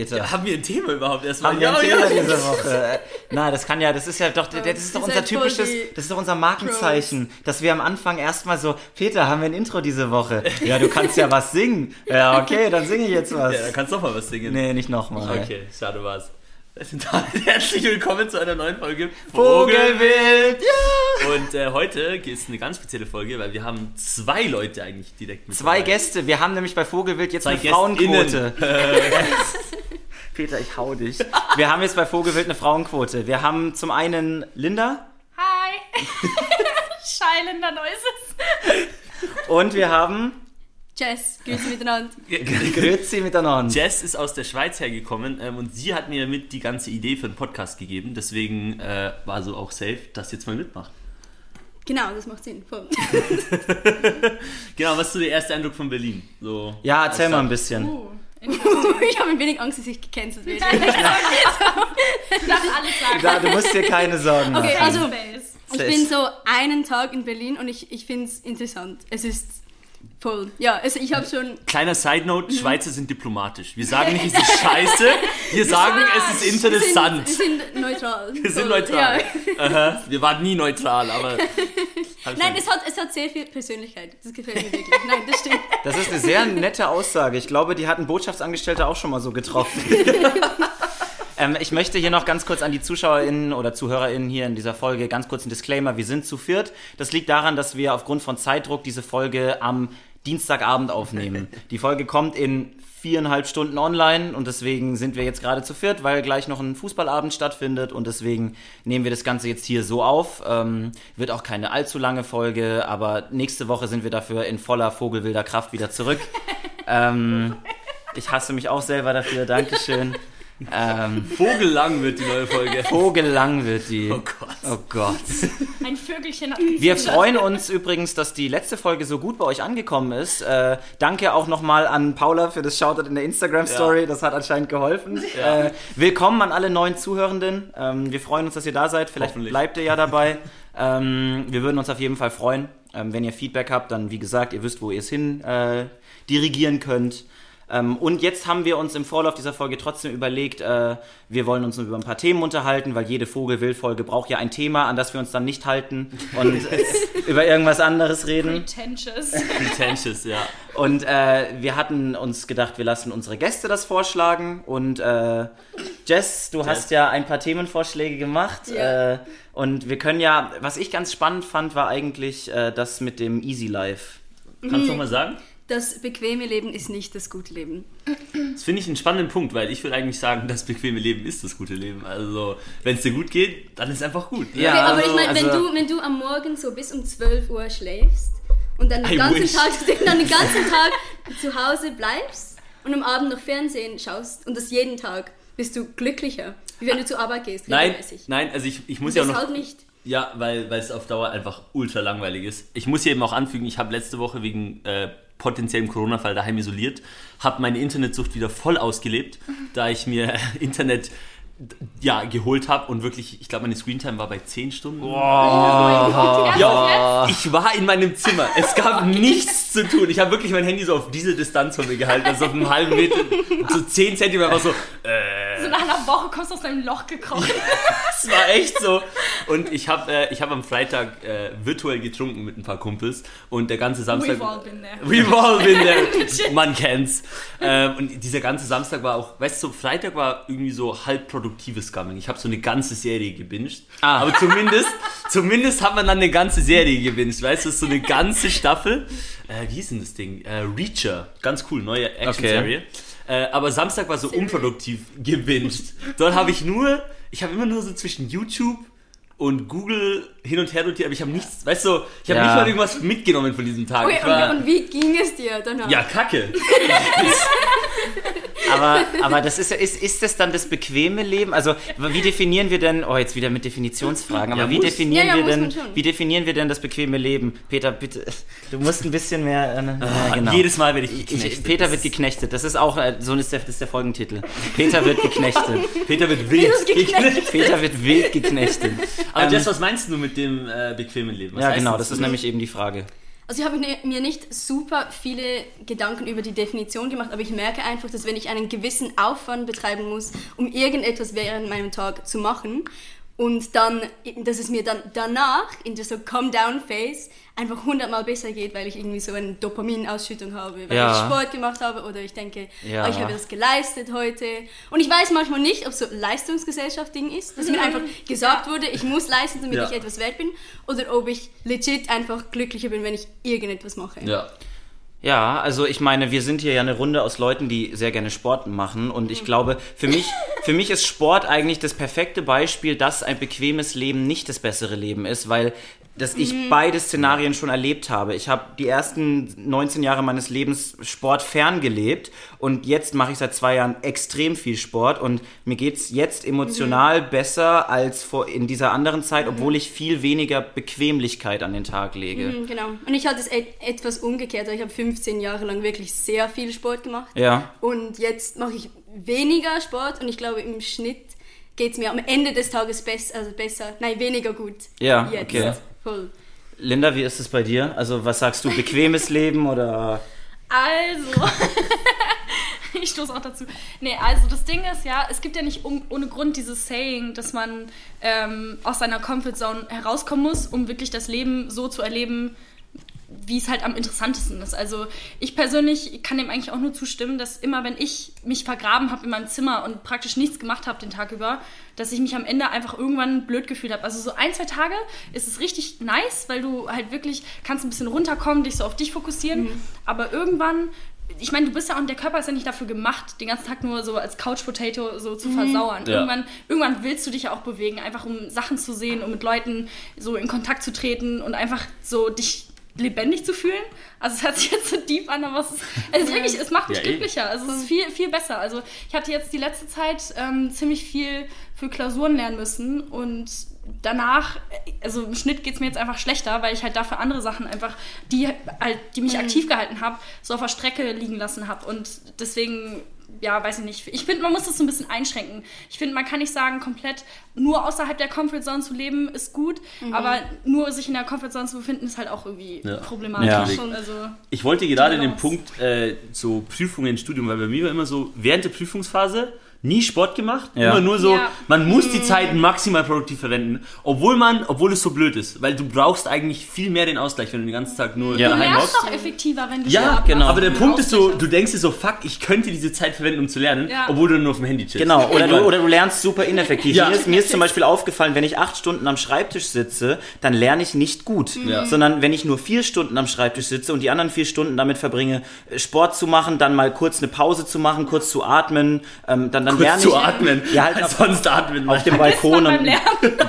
Ja, haben wir ein Thema überhaupt erstmal? Haben wir ja, ein Thema ja. diese Woche? Äh, Na, das kann ja, das ist ja doch, das ist doch unser voll typisches, das ist doch unser Markenzeichen, dass wir am Anfang erstmal so, Peter, haben wir ein Intro diese Woche? Ja, du kannst ja was singen. Ja, okay, dann singe ich jetzt was. Ja, dann kannst du doch mal was singen. Nee, nicht nochmal. Okay, schade war's. Herzlich willkommen zu einer neuen Folge Vogelwild! Ja! Und äh, heute ist eine ganz spezielle Folge, weil wir haben zwei Leute eigentlich direkt mit Zwei dabei. Gäste, wir haben nämlich bei Vogelwild jetzt Zwei eine Frauenquote. Peter, ich hau dich. Wir haben jetzt bei Vogelwild eine Frauenquote. Wir haben zum einen Linda Hi! Schallender Noises. und wir haben Jess, grüße miteinander. Grüezi miteinander. Jess ist aus der Schweiz hergekommen ähm, und sie hat mir mit die ganze Idee für den Podcast gegeben. Deswegen äh, war so auch safe, dass sie jetzt mal mitmacht. Genau, das macht Sinn. Genau, was ist so der erste Eindruck von Berlin? So, Ja, erzähl mal ein bisschen. Uh, ich habe ein wenig Angst, dass ich gecancelt werde. du darfst alles sagen. Da, du musst dir keine Sorgen machen. Okay, also ich bin so einen Tag in Berlin und ich, ich finde es interessant. Es ist voll. Ja, also ich habe schon. Kleiner Side Note, Schweizer sind diplomatisch. Wir sagen nicht, es ist scheiße, wir sagen, es ist interessant. Wir sind, wir sind neutral. Wir sind neutral. Ja. Wir waren nie neutral, aber. Nein, es hat, es hat sehr viel Persönlichkeit. Das gefällt mir wirklich. Nein, das stimmt. Das ist eine sehr nette Aussage. Ich glaube, die hatten Botschaftsangestellte auch schon mal so getroffen. ähm, ich möchte hier noch ganz kurz an die ZuschauerInnen oder ZuhörerInnen hier in dieser Folge ganz kurz ein Disclaimer. Wir sind zu viert. Das liegt daran, dass wir aufgrund von Zeitdruck diese Folge am Dienstagabend aufnehmen. Die Folge kommt in viereinhalb Stunden online und deswegen sind wir jetzt gerade zu viert, weil gleich noch ein Fußballabend stattfindet und deswegen nehmen wir das Ganze jetzt hier so auf. Ähm, wird auch keine allzu lange Folge, aber nächste Woche sind wir dafür in voller vogelwilder Kraft wieder zurück. ähm, ich hasse mich auch selber dafür, Dankeschön. Ähm, Vogellang wird die neue Folge. Vogellang wird die. Oh Gott. Oh Gott. Ein Vögelchen hat Wir freuen uns übrigens, dass die letzte Folge so gut bei euch angekommen ist. Äh, danke auch nochmal an Paula für das Shoutout in der Instagram-Story. Ja. Das hat anscheinend geholfen. Ja. Äh, willkommen an alle neuen Zuhörenden. Ähm, wir freuen uns, dass ihr da seid. Vielleicht bleibt ihr ja dabei. ähm, wir würden uns auf jeden Fall freuen. Ähm, wenn ihr Feedback habt, dann wie gesagt, ihr wisst, wo ihr es hin äh, dirigieren könnt. Ähm, und jetzt haben wir uns im Vorlauf dieser Folge trotzdem überlegt, äh, wir wollen uns über ein paar Themen unterhalten, weil jede Vogelwild-Folge braucht ja ein Thema, an das wir uns dann nicht halten und über irgendwas anderes reden. Pretentious. Pretentious, ja. Und äh, wir hatten uns gedacht, wir lassen unsere Gäste das vorschlagen. Und äh, Jess, du hast ja ein paar Themenvorschläge gemacht. Ja. Äh, und wir können ja, was ich ganz spannend fand, war eigentlich äh, das mit dem Easy Life. Kannst du noch mal sagen? Das bequeme Leben ist nicht das gute Leben. Das finde ich einen spannenden Punkt, weil ich würde eigentlich sagen, das bequeme Leben ist das gute Leben. Also, wenn es dir gut geht, dann ist einfach gut. ne? Ja, Okay, aber also- ich meine, wenn, also- du, wenn du am Morgen so bis um 12 Uhr schläfst und dann den I ganzen wish. Tag, dann den ganzen Tag zu Hause bleibst und am Abend noch Fernsehen schaust und das jeden Tag, bist du glücklicher, wie wenn du zur Arbeit gehst, Nein, regelmäßig. nein, also ich, ich muss ja auch noch. halt nicht. Ja, weil, weil es auf Dauer einfach ultra langweilig ist. Ich muss hier eben auch anfügen, ich habe letzte Woche wegen äh, potenziellem Corona-Fall daheim isoliert, habe meine Internetsucht wieder voll ausgelebt, da ich mir Internet ja, geholt habe und wirklich, ich glaube, meine Screentime war bei 10 Stunden. Ja, ich war in meinem Zimmer. Es gab nichts zu tun. Ich habe wirklich mein Handy so auf diese Distanz von mir gehalten, also auf einem halben Meter, so 10 Zentimeter, war so, äh, einer Woche kommst du aus deinem Loch gekrochen. das war echt so. Und ich habe äh, ich hab am Freitag äh, virtuell getrunken mit ein paar Kumpels und der ganze Samstag. We've all been there. We've all been there. Man kennt's. Ähm, und dieser ganze Samstag war auch, weißt du, Freitag war irgendwie so halb produktives Gumming. Ich habe so eine ganze Serie gebinged. Ah. Aber zumindest, zumindest hat man dann eine ganze Serie gebinged, weißt du, so eine ganze Staffel. Äh, wie hieß denn das Ding? Äh, Reacher. Ganz cool, neue Action-Serie. Äh, aber Samstag war so unproduktiv gebinged. Dort habe ich nur, ich habe immer nur so zwischen YouTube und Google hin und her rotiert, aber ich habe nichts, weißt du, ich habe Ja. nicht mal irgendwas mitgenommen von diesem Tag. Okay, war, und, und wie ging es dir danach? ja, kacke. Aber, aber das ist, ja- ist, ist das dann das bequeme Leben? Also, wie definieren wir denn, oh, jetzt wieder mit Definitionsfragen, aber Ja, wie definieren Ja, ja, wir denn, wie definieren wir denn das bequeme Leben? Peter, bitte, du musst ein bisschen mehr, äh, Ah, genau. Jedes Mal werde ich Ich, geknechtet. Peter Das wird geknechtet. Das ist auch, äh, so ist der, das ist der Folgentitel. Peter wird geknechtet. Peter wird wild geknechtet. Peter wird wild geknechtet. Aber Ähm, Jess, was meinst du mit dem äh, bequemen Leben? Was ja, genau, das das ist nämlich eben die Frage. Also ich habe mir mir nicht super viele Gedanken über die Definition gemacht, aber ich merke einfach, dass wenn ich einen gewissen Aufwand betreiben muss, um irgendetwas während meinem Tag zu machen und dann, dass es mir dann danach in der so Calm-Down-Phase einfach hundertmal besser geht, weil ich irgendwie so eine Dopaminausschüttung habe, weil Ja. ich Sport gemacht habe oder ich denke, Ja. oh, ich habe das geleistet heute. Und ich weiß manchmal nicht, ob es so Leistungsgesellschaft-Ding ist, dass mir einfach gesagt wurde, ich muss leisten, damit Ja. ich etwas wert bin, oder ob ich legit einfach glücklicher bin, wenn ich irgendetwas mache. Ja. Ja, also ich meine, wir sind hier ja eine Runde aus Leuten, die sehr gerne Sport machen. Und ich glaube, für mich, für mich ist Sport eigentlich das perfekte Beispiel, dass ein bequemes Leben nicht das bessere Leben ist, weil dass ich beide Szenarien schon erlebt habe. Ich habe die ersten 19 Jahre meines Lebens Sport ferngelebt und jetzt mache ich seit zwei Jahren extrem viel Sport und mir geht's jetzt emotional besser als vor in dieser anderen Zeit, obwohl ich viel weniger Bequemlichkeit an den Tag lege. Mhm, Genau. Und ich hatte es et etwas umgekehrt. Ich habe 15 Jahre lang wirklich sehr viel Sport gemacht. Ja. Und jetzt mache ich weniger Sport und ich glaube im Schnitt geht es mir am Ende des Tages besser, also besser, nein, weniger gut. Ja, jetzt. okay. Voll. Linda, wie ist es bei dir? Also, was sagst du? Bequemes Leben oder. Also, ich stoße auch dazu. Nee, also das Ding ist ja, es gibt ja nicht um, ohne Grund dieses Saying, dass man ähm, aus seiner Comfortzone herauskommen muss, um wirklich das Leben so zu erleben, wie es halt am interessantesten ist. Also ich persönlich kann dem eigentlich auch nur zustimmen, dass immer wenn ich mich vergraben habe in meinem Zimmer und praktisch nichts gemacht habe den Tag über, dass ich mich am Ende einfach irgendwann blöd gefühlt habe. Also so ein, zwei Tage ist es richtig nice, weil du halt wirklich kannst ein bisschen runterkommen, dich so auf dich fokussieren. Aber irgendwann ich meine, du bist ja und der Körper ist ja nicht dafür gemacht, den ganzen Tag nur so als Couch Potato so zu versauern. Ja. Irgendwann, irgendwann willst du dich ja auch bewegen, einfach um Sachen zu sehen, um mit Leuten so in Kontakt zu treten und einfach so dich lebendig zu fühlen. Also es hört sich jetzt so deep an, aber es ist, es ist wirklich, es macht mich Ja, eh. glücklicher. Also es ist viel, viel besser. Also ich hatte jetzt die letzte Zeit ähm, ziemlich viel für Klausuren lernen müssen und danach, also im Schnitt geht es mir jetzt einfach schlechter, weil ich halt dafür andere Sachen einfach, die halt, die mich aktiv gehalten habe, so auf der Strecke liegen lassen habe. Und deswegen, ja, weiß ich nicht. Ich finde, man muss das so ein bisschen einschränken. Ich finde, man kann nicht sagen, komplett nur außerhalb der Comfortzone zu leben ist gut, aber nur sich in der Comfortzone zu befinden ist halt auch irgendwie Ja. problematisch. Ja. Schon. Also, Ich wollte gerade den. Punkt äh, so Prüfungen, Studium, weil bei mir war immer so, während der Prüfungsphase nie Sport gemacht, Ja. immer nur so, Ja. man muss die Zeit maximal produktiv verwenden, obwohl man, obwohl es so blöd ist, weil du brauchst eigentlich viel mehr den Ausgleich, wenn du den ganzen Tag nur Ja. du daheim lernst hockst. doch effektiver, wenn du Ja, Sport genau. machst Aber der Punkt ist so, du denkst dir so, fuck, ich könnte diese Zeit verwenden, um zu lernen, Ja. obwohl du nur auf dem Handy chillst. Genau, oder du, oder du lernst super ineffektiv. Ja. Mir, ist, mir ist zum Beispiel aufgefallen, wenn ich acht Stunden am Schreibtisch sitze, dann lerne ich nicht gut. Ja. Sondern wenn ich nur vier Stunden am Schreibtisch sitze und die anderen vier Stunden damit verbringe, Sport zu machen, dann mal kurz eine Pause zu machen, kurz zu atmen, ähm, dann, dann Kurz lerne zu ich. atmen, Ja, halt auf- sonst atmen. Auf dem. Balkon und ein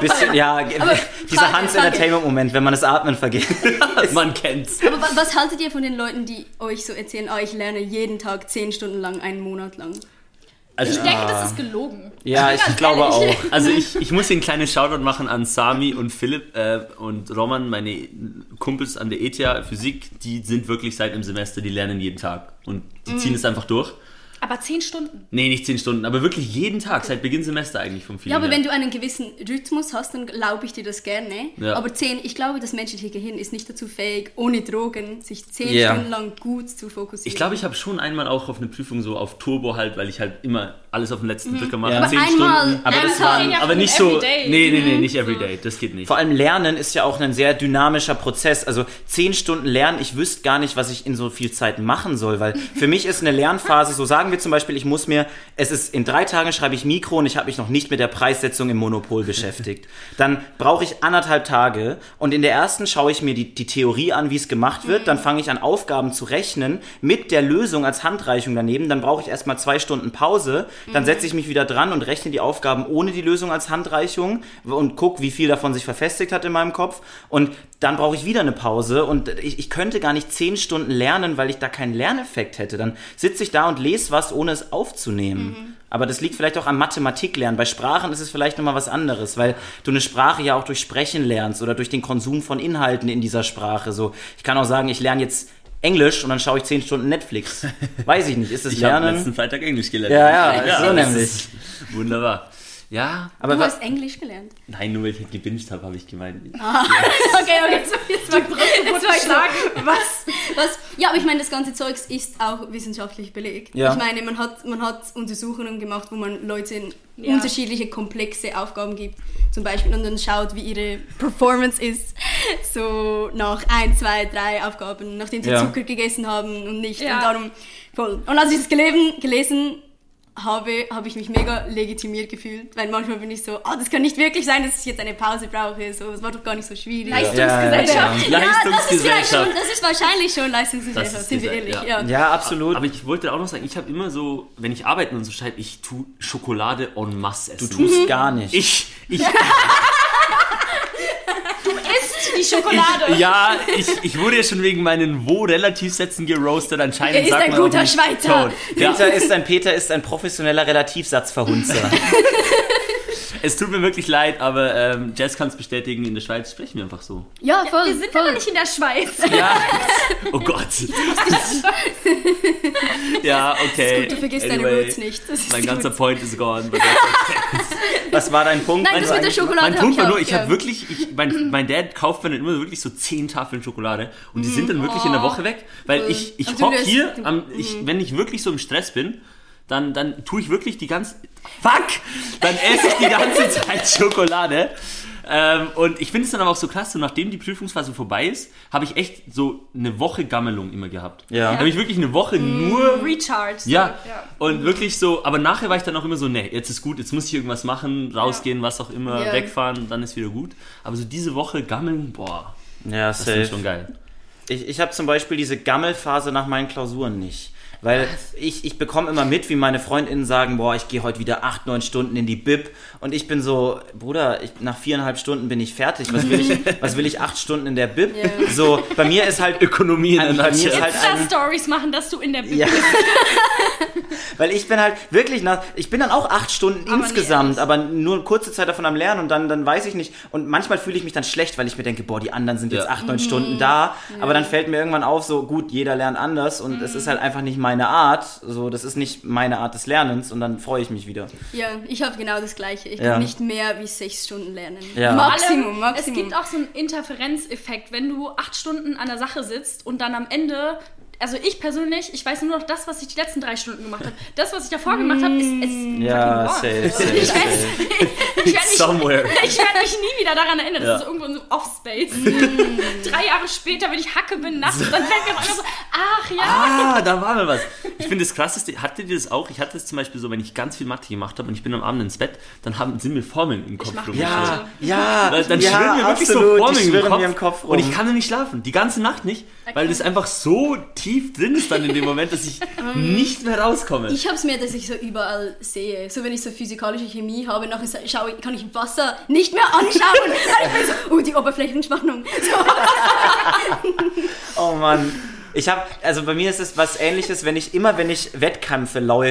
bisschen, ja, dieser Hans Frage. Entertainment-Moment, wenn man das Atmen vergisst. Man kennt's. Aber wa- was haltet ihr von den Leuten, die euch so erzählen, ah, ich lerne jeden Tag 10 Stunden lang, einen Monat lang? Also, Ich denke, das ist gelogen. Ja, ich, ich glaube auch. Also ich, ich muss hier einen kleinen Shoutout machen an Sami und Philipp äh, und Roman, meine Kumpels an der ETH Physik, die sind wirklich seit dem Semester, die lernen jeden Tag und die ziehen es einfach durch. Aber zehn Stunden. Nee, nicht 10 Stunden, aber wirklich jeden Tag, seit Beginn Semester eigentlich vom Feeling Ja, aber her. wenn du einen gewissen Rhythmus hast, dann glaube ich dir das gerne. Ja. Aber 10, ich glaube, das menschliche Gehirn ist nicht dazu fähig, ohne Drogen sich 10 Ja. Stunden lang gut zu fokussieren. Ich glaube, ich habe schon einmal auch auf eine Prüfung so auf Turbo halt, weil ich halt immer alles auf den letzten Drücker mache. Ja. Aber 10 einmal- Stunden. Aber einmal das war, reden ja aber nicht so. everyday. Nee, nee, nee, Mhm. nicht everyday. Das geht nicht. Vor allem Lernen ist ja auch ein sehr dynamischer Prozess. Also zehn Stunden Lernen, ich wüsste gar nicht, was ich in so viel Zeit machen soll, weil für mich ist eine Lernphase, so sagen wir zum Beispiel, ich muss mir, es ist in drei Tagen schreibe ich Mikro und ich habe mich noch nicht mit der Preissetzung im Monopol beschäftigt. Dann brauche ich anderthalb Tage und in der ersten schaue ich mir die, die Theorie an, wie es gemacht wird, dann fange ich an Aufgaben zu rechnen mit der Lösung als Handreichung daneben, dann brauche ich erstmal zwei Stunden Pause, dann setze ich mich wieder dran und rechne die Aufgaben ohne die Lösung als Handreichung und gucke, wie viel davon sich verfestigt hat in meinem Kopf. Und dann brauche ich wieder eine Pause und ich, ich könnte gar nicht zehn Stunden lernen, weil ich da keinen Lerneffekt hätte. Dann sitze ich da und lese was, ohne es aufzunehmen. Aber das liegt vielleicht auch am Mathematiklernen. Bei Sprachen ist es vielleicht nochmal was anderes, weil du eine Sprache ja auch durch Sprechen lernst oder durch den Konsum von Inhalten in dieser Sprache. So, ich kann auch sagen, ich lerne jetzt Englisch und dann schaue ich zehn Stunden Netflix. Weiß ich nicht, ist das ich habe Lernen? letzten Freitag Englisch gelernt. Ja, ja, so das nämlich. Wunderbar. Ja. Aber du hast Englisch gelernt. Nein, nur weil ich halt gebinged habe, habe ich gemeint. Okay, okay, so, jetzt jetzt war ich sagen, was, was? Ja, aber ich meine, das ganze Zeugs ist auch wissenschaftlich belegt. Ja. Ich meine, man hat, man hat Untersuchungen gemacht, wo man Leuten Ja. unterschiedliche komplexe Aufgaben gibt, zum Beispiel, und dann schaut, wie ihre Performance ist, so nach ein, zwei, drei Aufgaben, nachdem sie Ja. Zucker gegessen haben und nicht. Ja. Und darum voll. Und als ich das gelesen, gelesen habe, habe ich mich mega legitimiert gefühlt, weil manchmal bin ich so, ah, das kann nicht wirklich sein, dass ich jetzt eine Pause brauche, so, es war doch gar nicht so schwierig. Leistungsgesellschaft. Ja, das ist vielleicht schon, Leistungsgesellschaft. das ist wahrscheinlich schon Das Leistungsgesellschaft, ist sind wir ehrlich. ja. Ja. ja, absolut. Aber ich wollte auch noch sagen, ich habe immer so, wenn ich arbeiten und so schreibe, ich tue Schokolade en masse du essen. tust gar nicht. Ich, ich, die Schokolade. ja, ich, ich wurde ja schon wegen meinen Wo-Relativsätzen geroastet. Anscheinend Er ist sagt ein man guter Schweizer. Tone. Ja, Peter ist ein Peter ist ein professioneller Relativsatzverhunzer. es tut mir wirklich leid, aber ähm, Jess kann es bestätigen, in der Schweiz sprechen wir einfach so. ja, voll. Wir sind voll. aber nicht in der Schweiz. Ja. Oh Gott. ja, okay. Du vergisst deine Anyway, Roots nicht. Das ist Mein gut. ganzer Point is gone. Was war dein Punkt? Nein, das mit der Schokolade Mein Punkt war nur, ich habe ja. wirklich, ich, mein, mein Dad kauft mir dann immer wirklich so zehn Tafeln Schokolade und die sind dann wirklich in der Oh. Woche weg, weil ich, ich hock hier, am, ich, wenn ich wirklich so im Stress bin, dann, dann tue ich wirklich die ganze, fuck, dann esse ich die ganze Zeit Schokolade. Ähm, und ich finde es dann aber auch so krass, so nachdem die Prüfungsphase vorbei ist, habe ich echt so eine Woche Gammelung immer gehabt. Ja. Da habe ich wirklich eine Woche nur Recharge. ja, ja. und wirklich so, aber nachher war ich dann auch immer so, nee, jetzt ist gut, jetzt muss ich irgendwas machen, rausgehen, was auch immer, Ja. wegfahren, dann ist wieder gut. Aber so diese Woche gammeln, boah, Ja, das ist schon geil. Ich, ich habe zum Beispiel diese Gammelphase nach meinen Klausuren nicht. Weil ich, ich bekomme immer mit, wie meine FreundInnen sagen, boah, ich gehe heute wieder acht, neun Stunden in die Bib. Und ich bin so, Bruder, ich, nach viereinhalb Stunden bin ich fertig. Was will ich, was will ich acht Stunden in der Bib? Ja. So, bei mir ist halt Ökonomie in Bei der Nutshell. halt Insta-Stories machen, dass du in der Bibel Ja. Weil ich bin halt wirklich nach, ich bin dann auch acht Stunden Aber insgesamt, aber nur eine kurze Zeit davon am Lernen und dann, dann weiß ich nicht. Und manchmal fühle ich mich dann schlecht, weil ich mir denke, boah, die anderen sind jetzt Ja. acht, neun Stunden da. Aber dann fällt mir irgendwann auf, so gut, jeder lernt anders und es ist halt einfach nicht meine Art. So, das ist nicht meine Art des Lernens und dann freue ich mich wieder. Ja, ich habe genau das Gleiche. Ich Ja. kann nicht mehr wie sechs Stunden lernen. Ja. Maximum, Maximum. Es gibt auch so einen Interferenzeffekt, wenn du acht Stunden an der Sache sitzt und dann am Ende. Also ich persönlich, ich weiß nur noch das, was ich die letzten drei Stunden gemacht habe. Das, was ich davor gemacht habe, ist, ist Ja, fucking safe, gone. safe, Ich safe. ich werde mich, Somewhere. ich mich nie wieder daran erinnern. Das Ja. ist so irgendwo in so Offspace. Drei Jahre später, wenn ich Hacke bin nachts, dann fällt mir auf einmal so, ach ja. Ah, da war mal was. Ich finde das krasseste, hattet ihr das auch? Ich hatte es zum Beispiel so, wenn ich ganz viel Mathe gemacht habe und ich bin am Abend ins Bett, dann haben, sind mir Formeln im Kopf rumgeschwirrt. Ja, ja, Weil dann ja, schwirren mir wirklich absolut, so Formeln im Kopf, mir im Kopf rum. und ich kann dann nicht schlafen. Die ganze Nacht nicht, weil das einfach so tief drin ist dann in dem Moment, dass ich nicht mehr rauskomme. Ich habe es mir, dass ich so überall sehe. So wenn ich so physikalische Chemie habe, nachher schaue, kann ich Wasser nicht mehr anschauen. So, oh, die Oberflächenspannung. So. Oh Mann. Ich habe, also bei mir ist es was ähnliches, wenn ich immer, wenn ich Wettkämpfe, lau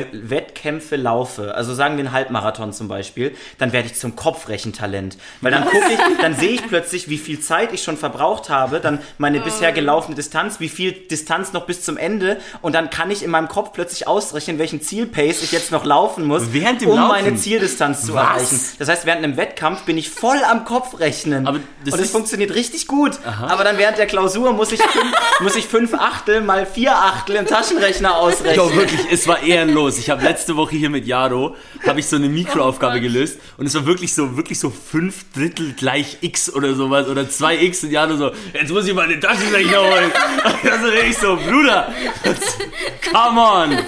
Wettkämpfe laufe, also sagen wir einen Halbmarathon zum Beispiel, dann werde ich zum Kopfrechentalent. Weil dann gucke ich, dann sehe ich plötzlich, wie viel Zeit ich schon verbraucht habe, dann meine bisher gelaufene Distanz, wie viel Distanz noch bis zum Ende und dann kann ich in meinem Kopf plötzlich ausrechnen, welchen Zielpace ich jetzt noch laufen muss, Während dem um Laufen? meine Zieldistanz zu Was? erreichen. Das heißt, während einem Wettkampf bin ich voll am Kopf rechnen. Aber das und es funktioniert richtig gut. Aber dann während der Klausur muss ich fünf, muss ich fünf Achtel mal vier Achtel im Taschenrechner ausrechnen. Jo, wirklich, es war ehrenlos. Ich habe letzte Woche hier mit Jaro, habe ich so eine Mikroaufgabe Oh gelöst und es war wirklich so, wirklich so fünf Drittel gleich x oder sowas oder zwei x und Jaro so, jetzt muss ich mal den Taschenrechner holen. Also ich so, Bruder, come on.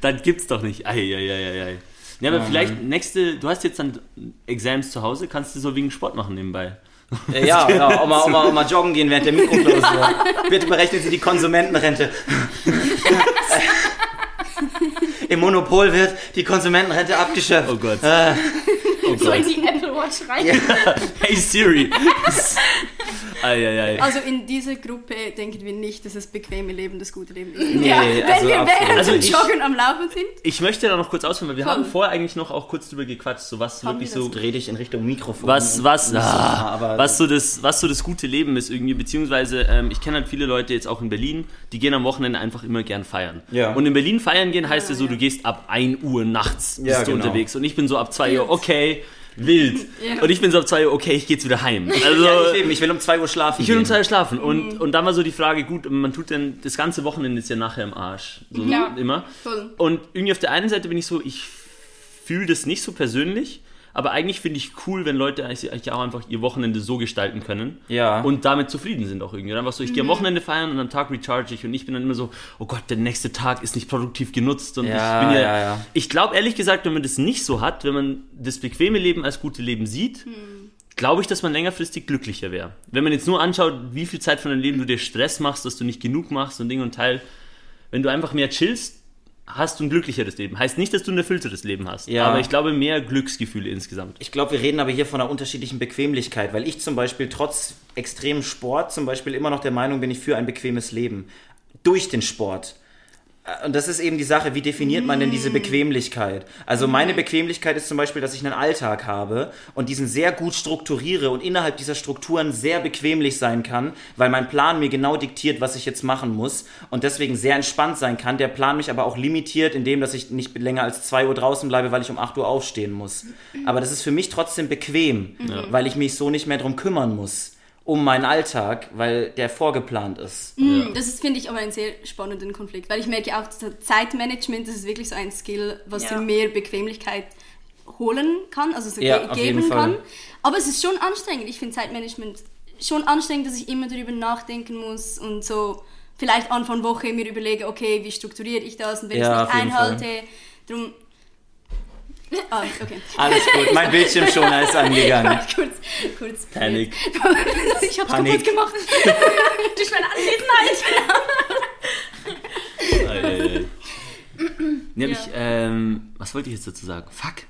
Das gibt's doch nicht. Eieieiei. Ja, aber vielleicht nächste, du hast jetzt dann Exams zu Hause, kannst du so wegen Sport machen nebenbei. Ja, ja auch, mal, auch, mal, auch mal joggen gehen während der Mikroklausur. Bitte berechnen Sie die Konsumentenrente. Im Monopol wird die Konsumentenrente abgeschöpft. Oh Gott. Äh, Oh So in Gott. die Apple Watch rein. Hey Siri. Ei, ei, ei. Also in dieser Gruppe denken wir nicht, dass das bequeme Leben das gute Leben ist. Nee, ja, also wenn wir absolut. während Also ich- Joggen am Laufen sind. Ich möchte da noch kurz ausführen, weil wir Komm. haben vorher eigentlich noch auch kurz drüber gequatscht, so was Haben wirklich wir so das? Dreh dich in Richtung Mikrofon. was, was, so ah, aber was, so das, was so das gute Leben ist irgendwie, beziehungsweise ähm, ich kenne halt viele Leute jetzt auch in Berlin, die gehen am Wochenende einfach immer gern feiern. Ja. Und in Berlin feiern gehen heißt Ja, ja so, ja. du gehst ab 1 Uhr nachts bist Ja, du genau. unterwegs und ich bin so ab 2 Uhr, okay, wild. Ja. Und ich bin so ab 2 Uhr, okay, ich gehe jetzt wieder heim. Also, ja, ich, ich will um 2 Uhr schlafen. ich will um gehen. zwei Uhr schlafen. Und, und dann war so die Frage, gut, man tut dann, das ganze Wochenende ist ja nachher im Arsch. So Ja. immer. Voll. Und irgendwie auf der einen Seite bin ich so, ich fühle das nicht so persönlich, aber eigentlich finde ich cool, wenn Leute eigentlich auch einfach ihr Wochenende so gestalten können Ja. und damit zufrieden sind auch irgendwie. Einfach so, ich gehe am Wochenende feiern und am Tag recharge ich und ich bin dann immer so, oh Gott, der nächste Tag ist nicht produktiv genutzt und Ja, ich bin ja, ja, ja. ich glaube ehrlich gesagt, wenn man das nicht so hat, wenn man das bequeme Leben als gute Leben sieht, glaube ich, dass man längerfristig glücklicher wäre. Wenn man jetzt nur anschaut, wie viel Zeit von deinem Leben du dir Stress machst, dass du nicht genug machst und Ding und Teil, wenn du einfach mehr chillst, hast du ein glücklicheres Leben. Heißt nicht, dass du ein erfüllteres Leben hast, Ja. aber ich glaube mehr Glücksgefühle insgesamt. Ich glaube, wir reden aber hier von einer unterschiedlichen Bequemlichkeit, weil ich zum Beispiel trotz extremem Sport zum Beispiel immer noch der Meinung bin, ich für ein bequemes Leben. Durch den Sport. Und das ist eben die Sache, wie definiert man denn diese Bequemlichkeit? Also meine Bequemlichkeit ist zum Beispiel, dass ich einen Alltag habe und diesen sehr gut strukturiere und innerhalb dieser Strukturen sehr bequemlich sein kann, weil mein Plan mir genau diktiert, was ich jetzt machen muss und deswegen sehr entspannt sein kann. Der Plan mich aber auch limitiert, indem dass ich nicht länger als 2 Uhr draußen bleibe, weil ich um 8 Uhr aufstehen muss. Aber das ist für mich trotzdem bequem, weil ich mich so nicht mehr drum kümmern muss um meinen Alltag, weil der vorgeplant ist. Mm, Das ist, finde ich, aber einen sehr spannenden Konflikt, weil ich merke auch, das Zeitmanagement, das ist wirklich so ein Skill, was Ja. dir mehr Bequemlichkeit holen kann, also so Ja, geben kann. Aber es ist schon anstrengend. Ich finde Zeitmanagement schon anstrengend, dass ich immer darüber nachdenken muss und so vielleicht Anfang Woche mir überlege, okay, wie strukturiere ich das und wenn Ja, ich es nicht jeden Fall. einhalte, Ah, okay. Alles gut, mein Bildschirmschoner ist angegangen. kurz, kurz. Panik. ich hab's Panik. kaputt gemacht. Durch meine Anwesenheit. Hab Ja. ähm, was wollte ich jetzt dazu sagen? Fuck.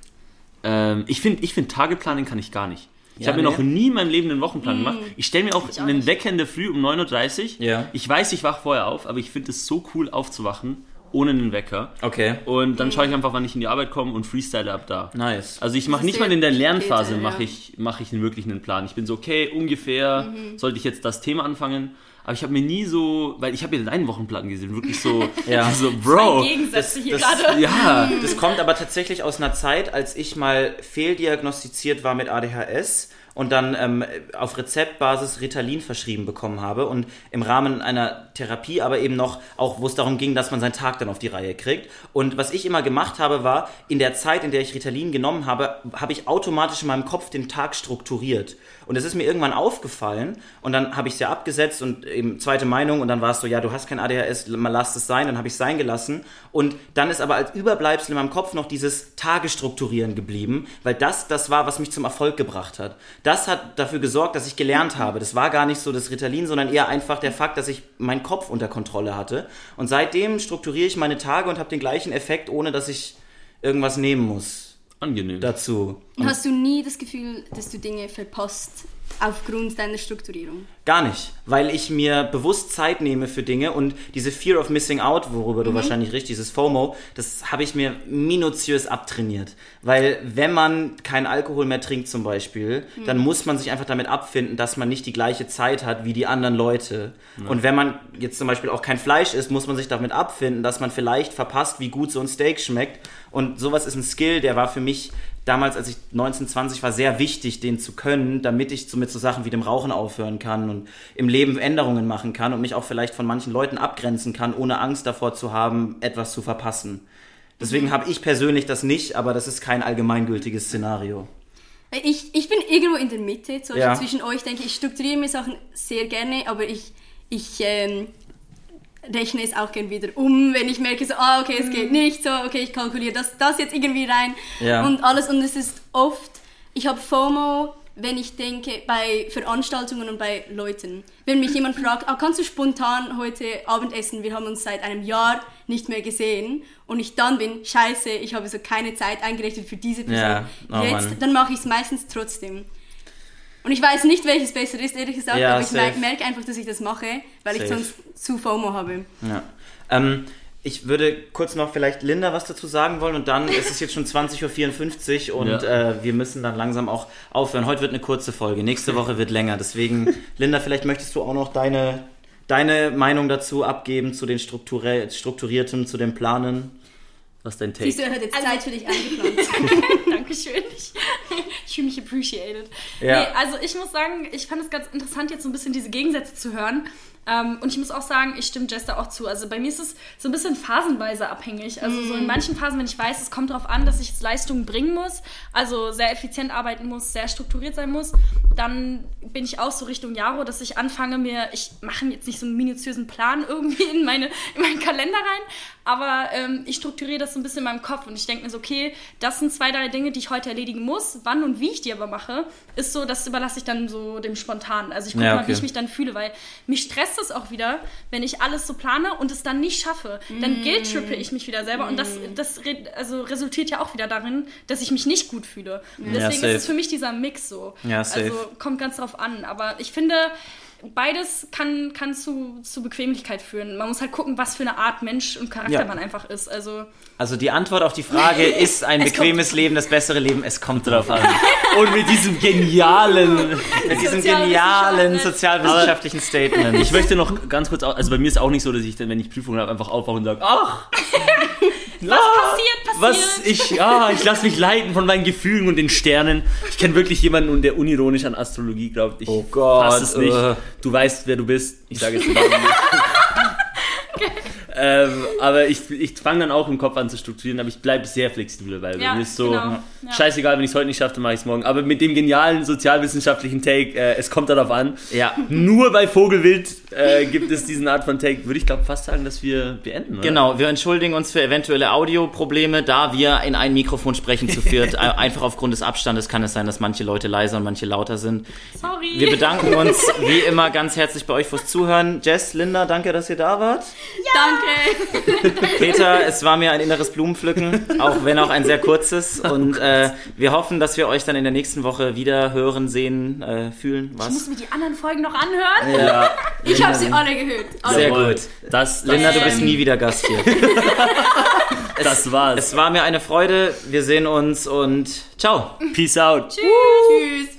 Ähm, ich finde, ich find, Tageplanen kann ich gar nicht. Ich Ja, habe mir nee. noch nie in meinem Leben einen Wochenplan gemacht. Ich stelle mir auch auch einen. Wecker in der Früh um 9.30 Uhr. Ja. Ich weiß, ich wache vorher auf, aber ich finde es so cool aufzuwachen ohne einen Wecker. Okay, Und dann schaue ich einfach, wann ich in die Arbeit komme und freestyle ab da. nice. Also ich mache Das nicht mal in der Lernphase später, mache ich, mach ich einen wirklichen Plan. Ich bin so, okay, ungefähr sollte ich jetzt das Thema anfangen. Aber ich habe mir nie so, weil ich habe ja deinen Wochenplan gesehen, wirklich so, Ja. so, Bro, Gegensätze hier das- gerade. ja, Das kommt aber tatsächlich aus einer Zeit, als ich mal fehldiagnostiziert war mit ADHS und dann ähm, auf Rezeptbasis Ritalin verschrieben bekommen habe und im Rahmen einer Therapie aber eben noch auch, wo es darum ging, dass man seinen Tag dann auf die Reihe kriegt. Und was ich immer gemacht habe, war, in der Zeit, in der ich Ritalin genommen habe, habe ich automatisch in meinem Kopf den Tag strukturiert. Und es ist mir irgendwann aufgefallen und dann habe ich es ja abgesetzt und eben zweite Meinung und dann war es so, ja, du hast kein ADHS, mal lass es sein, dann habe ich es sein gelassen. Und dann ist aber als Überbleibsel in meinem Kopf noch dieses Tagesstrukturieren geblieben, weil das das war, was mich zum Erfolg gebracht hat. Das hat dafür gesorgt, dass ich gelernt habe. Das war gar nicht so das Ritalin, sondern eher einfach der Fakt, dass ich meinen Kopf unter Kontrolle hatte. Und seitdem strukturiere ich meine Tage und habe den gleichen Effekt, ohne dass ich irgendwas nehmen muss angenehm. dazu. Hast du nie das Gefühl, dass du Dinge verpasst aufgrund deiner Strukturierung? Gar nicht, weil ich mir bewusst Zeit nehme für Dinge und diese Fear of Missing Out, worüber du wahrscheinlich richtig, dieses FOMO, das habe ich mir minutiös abtrainiert. Weil wenn man keinen Alkohol mehr trinkt zum Beispiel, dann muss man sich einfach damit abfinden, dass man nicht die gleiche Zeit hat wie die anderen Leute. Und wenn man jetzt zum Beispiel auch kein Fleisch isst, muss man sich damit abfinden, dass man vielleicht verpasst, wie gut so ein Steak schmeckt. Und sowas ist ein Skill, der war für mich damals, als ich 19, 20 war, sehr wichtig, den zu können, damit ich so mit so Sachen wie dem Rauchen aufhören kann und im Leben Änderungen machen kann und mich auch vielleicht von manchen Leuten abgrenzen kann, ohne Angst davor zu haben, etwas zu verpassen. Deswegen habe ich persönlich das nicht, aber das ist kein allgemeingültiges Szenario. Ich, ich bin irgendwo in der Mitte, Ja. zwischen euch denke ich, ich strukturiere mir Sachen sehr gerne, aber ich, ich ähm, rechne es auch gern wieder um, wenn ich merke, so, ah, okay, es geht nicht, so, okay, ich kalkuliere das, das jetzt irgendwie rein Ja. und alles. Und es ist oft, ich habe FOMO, wenn ich denke, bei Veranstaltungen und bei Leuten. Wenn mich jemand fragt, ah, kannst du spontan heute Abend essen? Wir haben uns seit einem Jahr nicht mehr gesehen. Und ich dann bin, scheiße, ich habe so keine Zeit eingerichtet für diese Person. Ja, oh Jetzt, dann mache ich es meistens trotzdem. Und ich weiß nicht, welches besser ist, ehrlich gesagt, Ja, aber ich safe. merke einfach, dass ich das mache, weil ich Safe. sonst zu FOMO habe. Ja. Ähm, ich würde kurz noch vielleicht Linda was dazu sagen wollen und dann ist es jetzt schon 20.54 Uhr und Ja. äh, wir müssen dann langsam auch aufhören. Heute wird eine kurze Folge, nächste Woche wird länger. Deswegen, Linda, vielleicht möchtest du auch noch deine, deine Meinung dazu abgeben, zu den strukturierten, zu den Planen. Was ist dein Siehst du, Take? er hat jetzt Also- Zeit für dich eingeplant. Dankeschön. Ich, ich fühle mich appreciated. Ja. Nee, also ich muss sagen, ich fand es ganz interessant, jetzt so ein bisschen diese Gegensätze zu hören. Ähm, und ich muss auch sagen, ich stimme Jess da auch zu. Also bei mir ist es so ein bisschen phasenweise abhängig. Also so in manchen Phasen, wenn ich weiß, es kommt darauf an, dass ich jetzt Leistungen bringen muss, also sehr effizient arbeiten muss, sehr strukturiert sein muss, dann bin ich auch so Richtung Jaro, dass ich anfange mir, ich mache jetzt nicht so einen minutiösen Plan irgendwie in, meine, in meinen Kalender rein, aber ähm, ich strukturiere das so ein bisschen in meinem Kopf und ich denke mir so, okay, das sind zwei, drei Dinge, die ich heute erledigen muss. Wann und wie ich die aber mache, ist so, das überlasse ich dann so dem Spontanen. Also ich gucke Ja, mal, wie okay. ich mich dann fühle, weil mich stresst es auch wieder, wenn ich alles so plane und es dann nicht schaffe. Dann guilt-trippe ich mich wieder selber und das, das re also resultiert ja auch wieder darin, dass ich mich nicht gut fühle. Und Ja, deswegen safe. ist es für mich dieser Mix so. Ja, safe. Also kommt ganz drauf an. Aber ich finde, beides kann, kann zu, zu Bequemlichkeit führen. Man muss halt gucken, was für eine Art Mensch und Charakter Ja. man einfach ist. Also Also die Antwort auf die Frage, ist ein Es bequemes Leben das bessere Leben? Es kommt drauf an. Und mit diesem genialen. Mit diesem genialen sozialwissenschaftlichen Statement. Ich möchte noch ganz kurz, also bei mir ist auch nicht so, dass ich dann, wenn ich Prüfungen habe, einfach aufwache und sage, ach, was passiert, passiert. was ich, ah, ich lasse mich leiten von meinen Gefühlen und den Sternen. Ich kenne wirklich jemanden, der unironisch an Astrologie glaubt. Ich Oh Gott, fass es nicht. äh. Du weißt, wer du bist. Ich sage jetzt Namen nicht. ähm, aber ich, ich fange dann auch im Kopf an zu strukturieren, aber ich bleibe sehr flexibel, weil Ja, mir ist so genau. Ja. scheißegal, wenn ich es heute nicht schaffe, dann mache ich es morgen. Aber mit dem genialen sozialwissenschaftlichen Take, äh, es kommt darauf an. Ja. Nur bei Vogelwild äh, gibt es diesen Art von Take. Würde ich glaube fast sagen, dass wir beenden. Oder? Genau, wir entschuldigen uns für eventuelle Audioprobleme, da wir in ein Mikrofon sprechen zu viert. Äh, Einfach aufgrund des Abstandes kann es sein, dass manche Leute leiser und manche lauter sind. Sorry. Wir bedanken uns wie immer ganz herzlich bei euch fürs Zuhören. Jess, Linda, danke, dass ihr da wart. Danke. Peter, es war mir ein inneres Blumenpflücken, auch wenn auch ein sehr kurzes. Und äh, wir hoffen, dass wir euch dann in der nächsten Woche wieder hören, sehen, äh, fühlen. ich muss Was? mir die anderen Folgen noch anhören. Ja, Ich habe sie alle gehört. Alle. Sehr Jawohl. gut. Das, das, Linda, du bist nie wieder Gast hier. Das war's. Es war mir eine Freude. Wir sehen uns und ciao. Peace out. Tschüss.